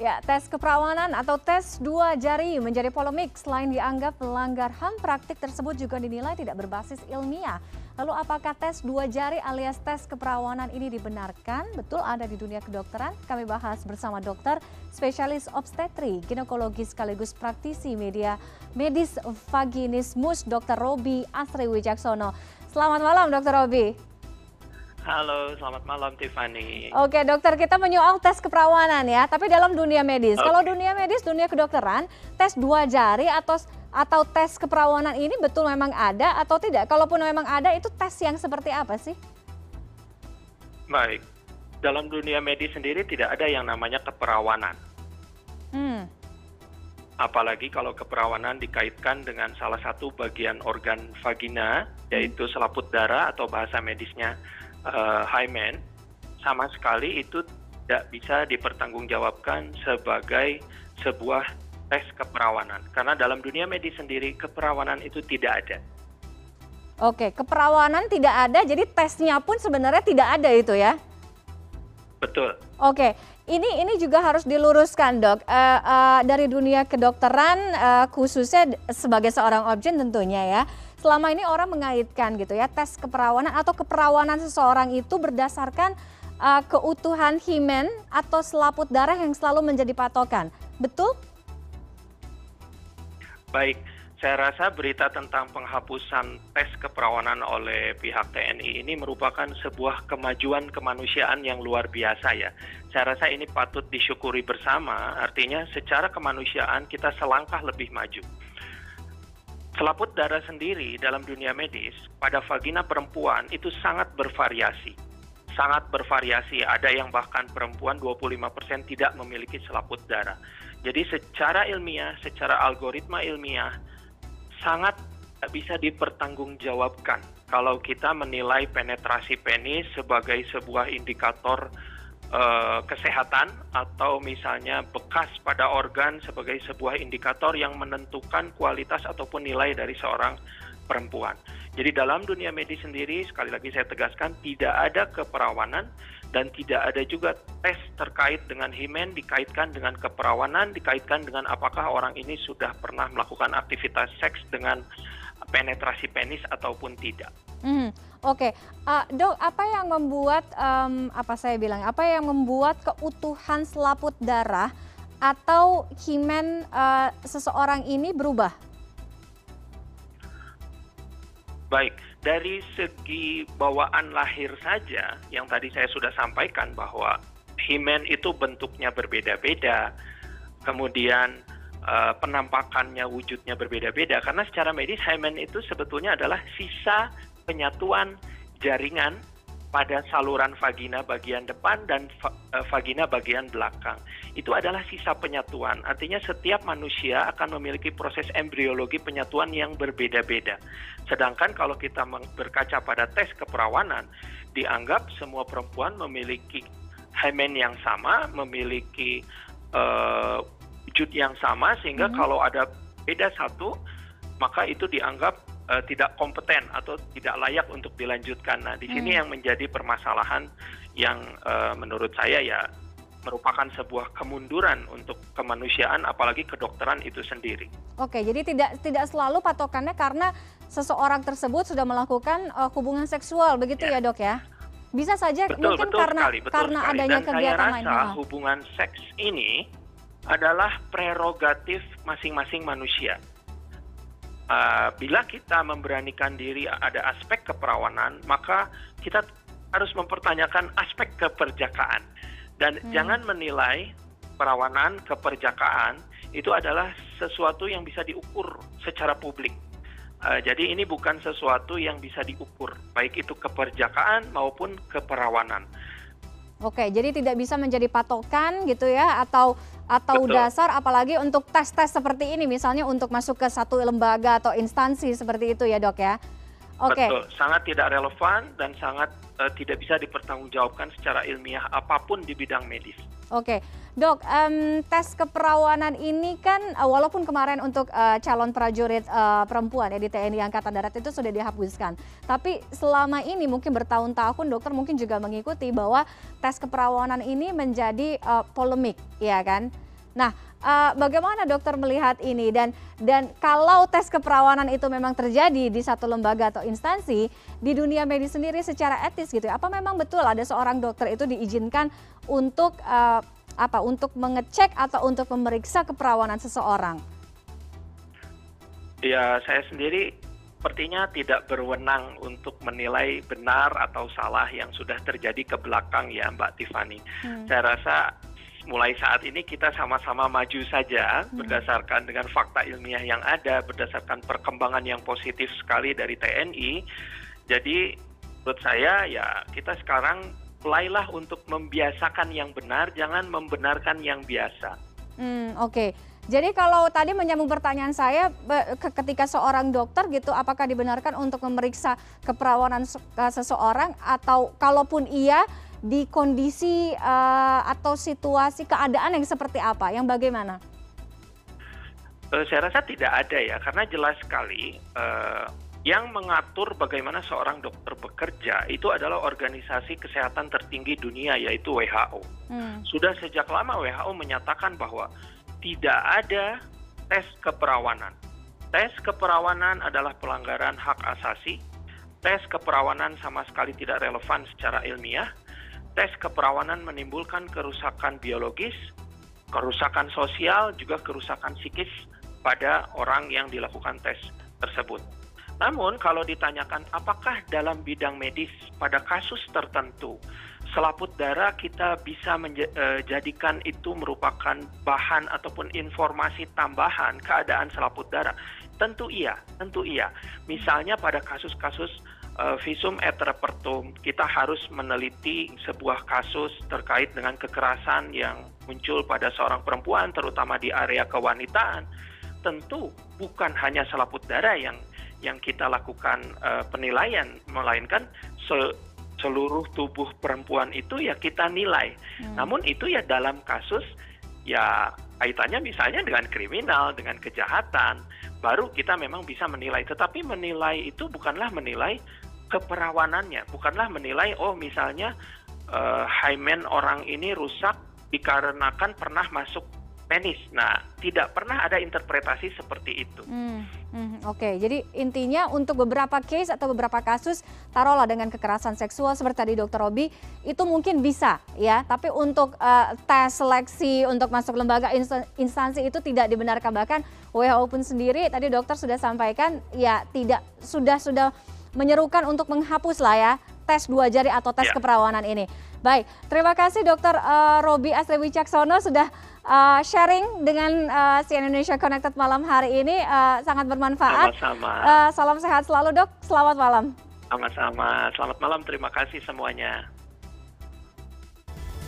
Ya, tes keperawanan atau tes dua jari menjadi polemik selain dianggap melanggar HAM praktik tersebut juga dinilai tidak berbasis ilmiah. Lalu apakah tes dua jari alias tes keperawanan ini dibenarkan? Betul ada di dunia kedokteran? Kami bahas bersama dokter spesialis obstetri, ginekologi sekaligus praktisi media medis vaginismus Dr. Robi Asri Wijaksono. Selamat malam Dr. Robi. Halo, selamat malam Tiffany. Oke dokter, kita menyoal tes keperawanan ya, tapi dalam dunia medis. Okay. Kalau dunia medis, dunia kedokteran, tes dua jari atau atau tes keperawanan ini betul memang ada atau tidak? Kalaupun memang ada, itu tes yang seperti apa sih? Baik, dalam dunia medis sendiri tidak ada yang namanya keperawanan. Hmm. Apalagi kalau keperawanan dikaitkan dengan salah satu bagian organ vagina, yaitu selaput darah atau bahasa medisnya uh, hymen sama sekali itu tidak bisa dipertanggungjawabkan sebagai sebuah tes keperawanan karena dalam dunia medis sendiri keperawanan itu tidak ada. Oke, keperawanan tidak ada, jadi tesnya pun sebenarnya tidak ada itu ya? Betul. Oke, ini ini juga harus diluruskan dok uh, uh, dari dunia kedokteran uh, khususnya sebagai seorang objek tentunya ya selama ini orang mengaitkan gitu ya tes keperawanan atau keperawanan seseorang itu berdasarkan uh, keutuhan himen atau selaput darah yang selalu menjadi patokan. Betul? Baik, saya rasa berita tentang penghapusan tes keperawanan oleh pihak TNI ini merupakan sebuah kemajuan kemanusiaan yang luar biasa ya. Saya rasa ini patut disyukuri bersama, artinya secara kemanusiaan kita selangkah lebih maju selaput darah sendiri dalam dunia medis pada vagina perempuan itu sangat bervariasi. Sangat bervariasi, ada yang bahkan perempuan 25% tidak memiliki selaput darah. Jadi secara ilmiah, secara algoritma ilmiah, sangat bisa dipertanggungjawabkan kalau kita menilai penetrasi penis sebagai sebuah indikator kesehatan atau misalnya bekas pada organ sebagai sebuah indikator yang menentukan kualitas ataupun nilai dari seorang perempuan. Jadi dalam dunia medis sendiri sekali lagi saya tegaskan tidak ada keperawanan dan tidak ada juga tes terkait dengan himen dikaitkan dengan keperawanan dikaitkan dengan apakah orang ini sudah pernah melakukan aktivitas seks dengan penetrasi penis ataupun tidak. Mm, Oke, okay. uh, dok, apa yang membuat um, apa saya bilang, apa yang membuat keutuhan selaput darah atau himen uh, seseorang ini berubah? Baik, dari segi bawaan lahir saja, yang tadi saya sudah sampaikan bahwa himen itu bentuknya berbeda-beda, kemudian uh, penampakannya, wujudnya berbeda-beda, karena secara medis hymen itu sebetulnya adalah sisa penyatuan jaringan pada saluran vagina bagian depan dan eh, vagina bagian belakang. Itu adalah sisa penyatuan. Artinya setiap manusia akan memiliki proses embriologi penyatuan yang berbeda-beda. Sedangkan kalau kita berkaca pada tes keperawanan, dianggap semua perempuan memiliki hymen yang sama, memiliki uh, wujud yang sama sehingga hmm. kalau ada beda satu, maka itu dianggap uh, tidak kompeten atau tidak layak untuk dilanjutkan. Nah, di sini hmm. yang menjadi permasalahan yang uh, menurut saya ya merupakan sebuah kemunduran untuk kemanusiaan apalagi kedokteran itu sendiri. Oke, jadi tidak tidak selalu patokannya karena seseorang tersebut sudah melakukan uh, hubungan seksual begitu ya, ya Dok ya? Bisa saja betul, mungkin betul karena sekali, betul karena sekali. adanya Dan kegiatan saya rasa lain. hubungan seks ini adalah prerogatif masing-masing manusia uh, bila kita memberanikan diri ada aspek keperawanan, maka kita harus mempertanyakan aspek keperjakaan dan hmm. jangan menilai perawanan keperjakaan itu adalah sesuatu yang bisa diukur secara publik. Uh, jadi ini bukan sesuatu yang bisa diukur, baik itu keperjakaan maupun keperawanan. Oke, jadi tidak bisa menjadi patokan gitu ya atau atau Betul. dasar apalagi untuk tes-tes seperti ini misalnya untuk masuk ke satu lembaga atau instansi seperti itu ya, Dok ya. Oke. Betul, sangat tidak relevan dan sangat uh, tidak bisa dipertanggungjawabkan secara ilmiah apa pun di bidang medis. Oke, dok, tes keperawanan ini kan uh, walaupun kemarin untuk uh, calon prajurit uh, perempuan ya di TNI Angkatan Darat itu sudah dihapuskan, tapi selama ini mungkin bertahun-tahun dokter mungkin juga mengikuti bahwa tes keperawanan ini menjadi polemik, ya kan? Nah, uh, bagaimana dokter melihat ini dan dan kalau tes keperawanan itu memang terjadi di satu lembaga atau instansi di dunia medis sendiri secara etis gitu ya, apa memang betul ada seorang dokter itu diizinkan untuk uh, apa untuk mengecek atau untuk memeriksa keperawanan seseorang? Ya, saya sendiri sepertinya tidak berwenang untuk menilai benar atau salah yang sudah terjadi ke belakang ya Mbak Tiffany. Hmm. Saya rasa mulai saat ini kita sama-sama maju saja hmm. berdasarkan dengan fakta ilmiah yang ada, berdasarkan perkembangan yang positif sekali dari TNI. Jadi menurut saya ya kita sekarang mulailah untuk membiasakan yang benar, jangan membenarkan yang biasa. Hmm, Oke. Okay. Jadi kalau tadi menyambung pertanyaan saya ketika seorang dokter gitu apakah dibenarkan untuk memeriksa keperawanan seseorang atau kalaupun iya di kondisi uh, atau situasi keadaan yang seperti apa, yang bagaimana? Uh, saya rasa tidak ada ya, karena jelas sekali uh, yang mengatur bagaimana seorang dokter bekerja itu adalah organisasi kesehatan tertinggi dunia yaitu WHO. Hmm. Sudah sejak lama WHO menyatakan bahwa tidak ada tes keperawanan. Tes keperawanan adalah pelanggaran hak asasi. Tes keperawanan sama sekali tidak relevan secara ilmiah tes keperawanan menimbulkan kerusakan biologis, kerusakan sosial, juga kerusakan psikis pada orang yang dilakukan tes tersebut. Namun kalau ditanyakan apakah dalam bidang medis pada kasus tertentu selaput darah kita bisa menjadikan e, itu merupakan bahan ataupun informasi tambahan keadaan selaput darah? Tentu iya, tentu iya. Misalnya pada kasus-kasus uh, visum et repertum kita harus meneliti sebuah kasus terkait dengan kekerasan yang muncul pada seorang perempuan terutama di area kewanitaan tentu bukan hanya selaput darah yang yang kita lakukan uh, penilaian melainkan se seluruh tubuh perempuan itu ya kita nilai hmm. namun itu ya dalam kasus ya kaitannya misalnya dengan kriminal dengan kejahatan baru kita memang bisa menilai tetapi menilai itu bukanlah menilai keperawanannya, bukanlah menilai oh misalnya uh, hymen orang ini rusak dikarenakan pernah masuk penis. Nah, tidak pernah ada interpretasi seperti itu. Hmm, hmm, Oke, okay. jadi intinya untuk beberapa case atau beberapa kasus, taruhlah dengan kekerasan seksual seperti tadi Dokter Robi, itu mungkin bisa ya. Tapi untuk uh, tes seleksi untuk masuk lembaga instansi itu tidak dibenarkan. Bahkan WHO pun sendiri tadi dokter sudah sampaikan ya tidak sudah sudah menyerukan untuk menghapus lah ya tes dua jari atau tes ya. keperawanan ini. Baik, terima kasih Dokter uh, Robi Asri Wicaksono sudah uh, sharing dengan uh, si Indonesia Connected malam hari ini uh, sangat bermanfaat. Sama-sama. Uh, salam sehat selalu dok, selamat malam. Sama-sama, selamat malam, terima kasih semuanya.